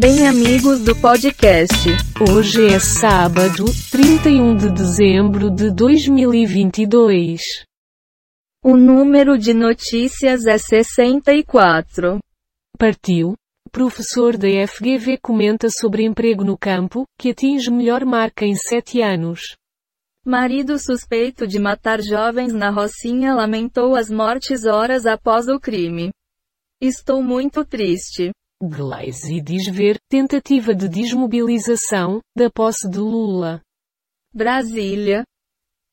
Bem amigos do podcast. Hoje é sábado, 31 de dezembro de 2022. O número de notícias é 64. Partiu. Professor da FGV comenta sobre emprego no campo, que atinge melhor marca em 7 anos. Marido suspeito de matar jovens na Rocinha lamentou as mortes horas após o crime. Estou muito triste. Glaze diz ver tentativa de desmobilização da posse de Lula. Brasília.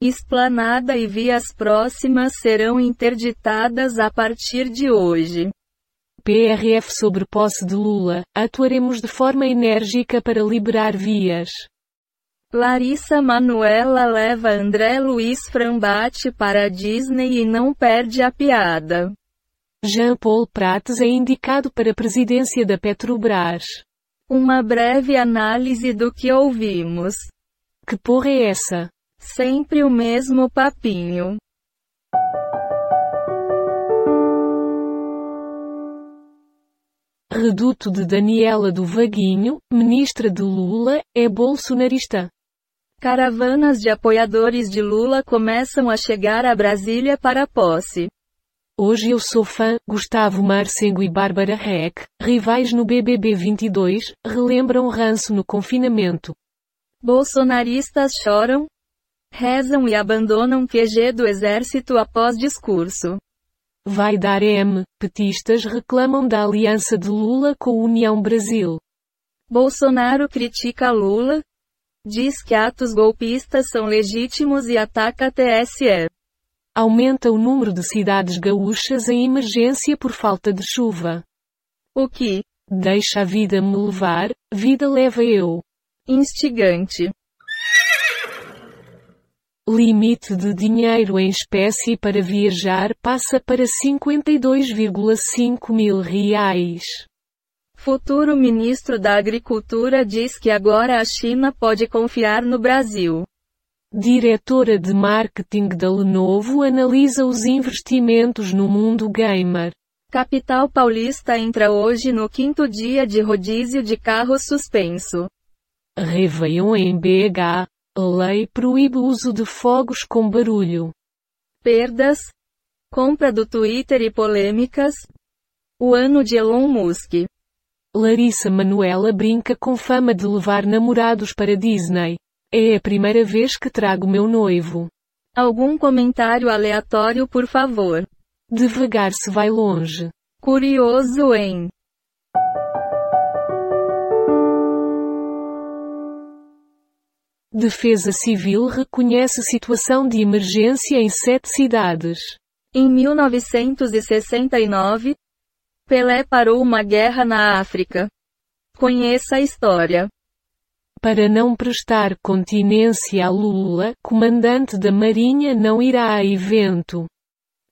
Esplanada e vias próximas serão interditadas a partir de hoje. PRF sobre posse de Lula, atuaremos de forma enérgica para liberar vias. Larissa Manuela leva André Luiz Frambate para a Disney e não perde a piada. Jean-Paul Prates é indicado para a presidência da Petrobras. Uma breve análise do que ouvimos. Que porra é essa? Sempre o mesmo papinho. Reduto de Daniela do Vaguinho, ministra de Lula, é bolsonarista. Caravanas de apoiadores de Lula começam a chegar a Brasília para a posse. Hoje eu sou fã, Gustavo Marcengo e Bárbara Reck, rivais no BBB 22, relembram ranço no confinamento. Bolsonaristas choram, rezam e abandonam QG do exército após discurso. Vai dar M. Petistas reclamam da aliança de Lula com União Brasil. Bolsonaro critica Lula, diz que atos golpistas são legítimos e ataca a TSE. Aumenta o número de cidades gaúchas em emergência por falta de chuva. O que? Deixa a vida me levar, vida leva eu. Instigante. Limite de dinheiro em espécie para viajar passa para 52,5 mil reais. Futuro ministro da Agricultura diz que agora a China pode confiar no Brasil. Diretora de marketing da Lenovo analisa os investimentos no mundo gamer. Capital Paulista entra hoje no quinto dia de rodízio de carro suspenso. Réveillon em BH. Lei proíbe o uso de fogos com barulho. Perdas. Compra do Twitter e polêmicas. O ano de Elon Musk. Larissa Manuela brinca com fama de levar namorados para Disney. É a primeira vez que trago meu noivo. Algum comentário aleatório por favor. Devagar se vai longe. Curioso em. Defesa Civil reconhece situação de emergência em sete cidades. Em 1969, Pelé parou uma guerra na África. Conheça a história. Para não prestar continência a Lula, comandante da Marinha não irá a evento.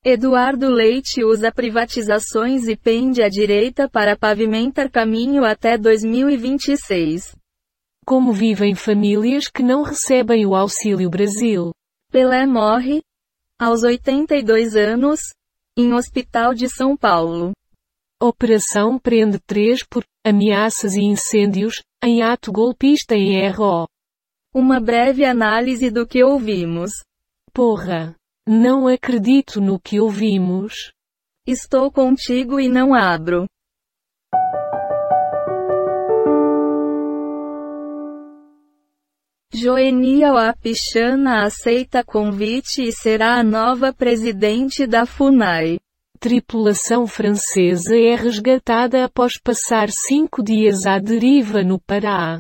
Eduardo Leite usa privatizações e pende à direita para pavimentar caminho até 2026. Como vivem famílias que não recebem o Auxílio Brasil? Pelé morre, aos 82 anos, em hospital de São Paulo. Operação prende 3 por ameaças e incêndios, em ato golpista em RO. Uma breve análise do que ouvimos. Porra! Não acredito no que ouvimos. Estou contigo e não abro. Joenia Wapichana aceita convite e será a nova presidente da FUNAI. Tripulação francesa é resgatada após passar cinco dias à deriva no Pará.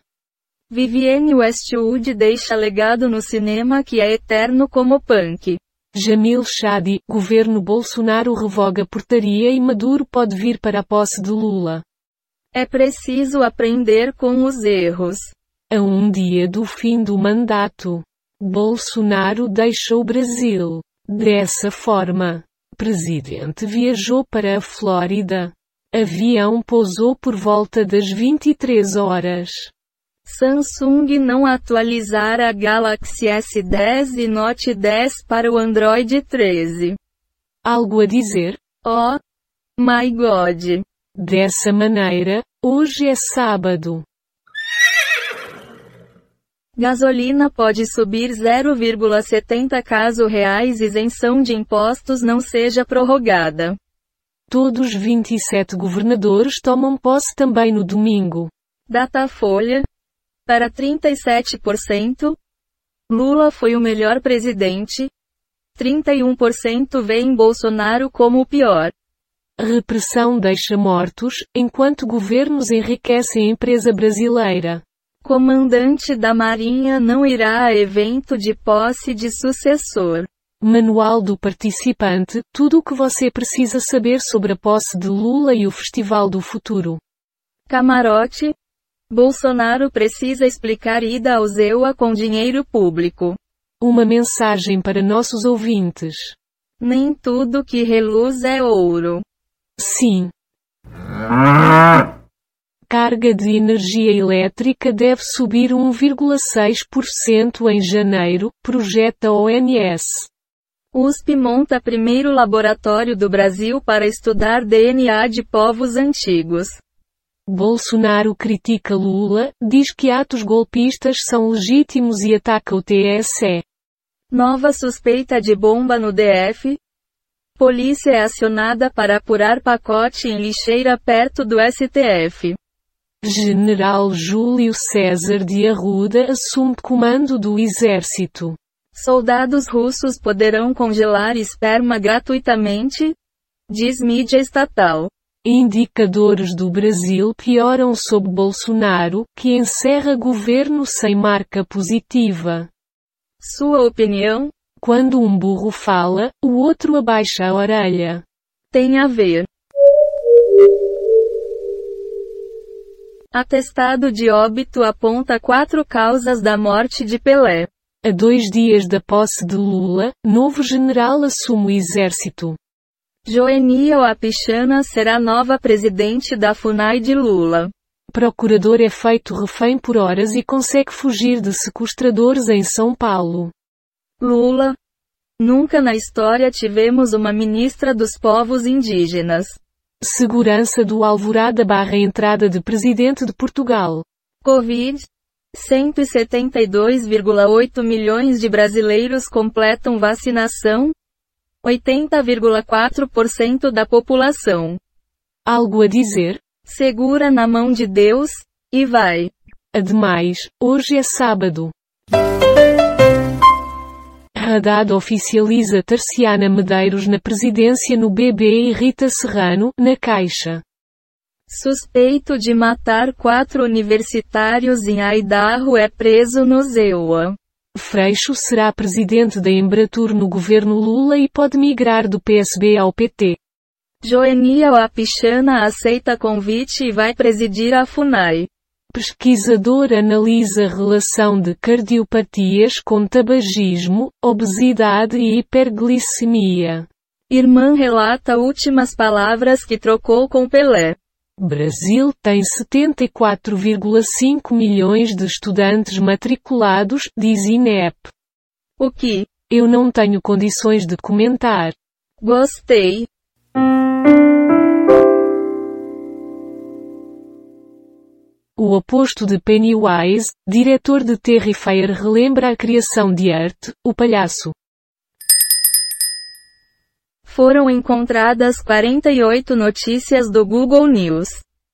Vivienne Westwood deixa legado no cinema que é eterno como punk. Jamil Chadi, governo Bolsonaro revoga portaria e Maduro pode vir para a posse de Lula. É preciso aprender com os erros. A um dia do fim do mandato, Bolsonaro deixou o Brasil. Dessa forma, presidente viajou para a Flórida. Avião pousou por volta das 23 horas. Samsung não atualizar a Galaxy S10 e Note 10 para o Android 13. Algo a dizer? Oh, my God! Dessa maneira, hoje é sábado. Gasolina pode subir 0,70 caso reais isenção de impostos não seja prorrogada. Todos 27 governadores tomam posse também no domingo. Datafolha. Para 37%. Lula foi o melhor presidente. 31% veem Bolsonaro como o pior. Repressão deixa mortos, enquanto governos enriquecem a empresa brasileira. Comandante da Marinha não irá a evento de posse de sucessor. Manual do participante, tudo o que você precisa saber sobre a posse de Lula e o Festival do Futuro. Camarote. Bolsonaro precisa explicar ida ao Zewa com dinheiro público. Uma mensagem para nossos ouvintes. Nem tudo que reluz é ouro. Sim. Carga de energia elétrica deve subir 1,6% em janeiro, projeta ONS. USP monta primeiro laboratório do Brasil para estudar DNA de povos antigos. Bolsonaro critica Lula, diz que atos golpistas são legítimos e ataca o TSE. Nova suspeita de bomba no DF, Polícia é acionada para apurar pacote em lixeira perto do STF. General Júlio César de Arruda assume comando do exército. Soldados russos poderão congelar esperma gratuitamente? Diz mídia estatal. Indicadores do Brasil pioram sob Bolsonaro, que encerra governo sem marca positiva. Sua opinião? Quando um burro fala, o outro abaixa a orelha. Tem a ver. Atestado de óbito aponta quatro causas da morte de Pelé. A dois dias da posse de Lula, novo general assume o exército. Joenia Wapichana será nova presidente da FUNAI de Lula. Procurador é feito refém por horas e consegue fugir de sequestradores em São Paulo. Lula. Nunca na história tivemos uma ministra dos povos indígenas. Segurança do Alvorada barra entrada de presidente de Portugal. Covid. 172,8 milhões de brasileiros completam vacinação. 80,4% da população. Algo a dizer? Segura na mão de Deus, e vai. Ademais, hoje é sábado. Haddad oficializa Tarciana Medeiros na presidência no BB e Rita Serrano, na Caixa. Suspeito de matar quatro universitários em Aidarro é preso no Zewa. Freixo será presidente da Embratur no governo Lula e pode migrar do PSB ao PT. Joenia Wapichana aceita convite e vai presidir a FUNAI. Pesquisador analisa a relação de cardiopatias com tabagismo, obesidade e hiperglicemia. Irmã relata últimas palavras que trocou com Pelé. Brasil tem 74,5 milhões de estudantes matriculados, diz INEP. O que? Eu não tenho condições de comentar. Gostei. O oposto de Pennywise, diretor de Terrifier relembra a criação de Art, o palhaço. Foram encontradas 48 notícias do Google News,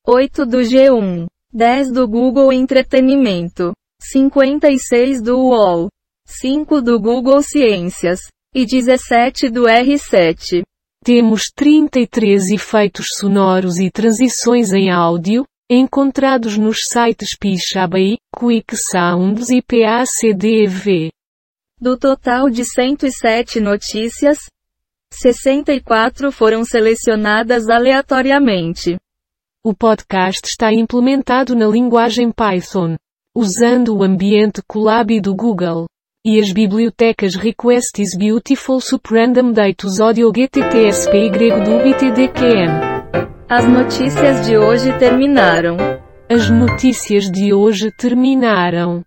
8 do G1, 10 do Google Entretenimento, 56 do UOL, 5 do Google Ciências, e 17 do R7. Temos 33 efeitos sonoros e transições em áudio, encontrados nos sites Pixabay, Quick Sounds e PACDV. Do total de 107 notícias, 64 foram selecionadas aleatoriamente. O podcast está implementado na linguagem Python, usando o ambiente Colab do Google. E as bibliotecas Request is Beautiful Suprandom Datus Audio GTTSPY do BTDQM. As notícias de hoje terminaram. As notícias de hoje terminaram.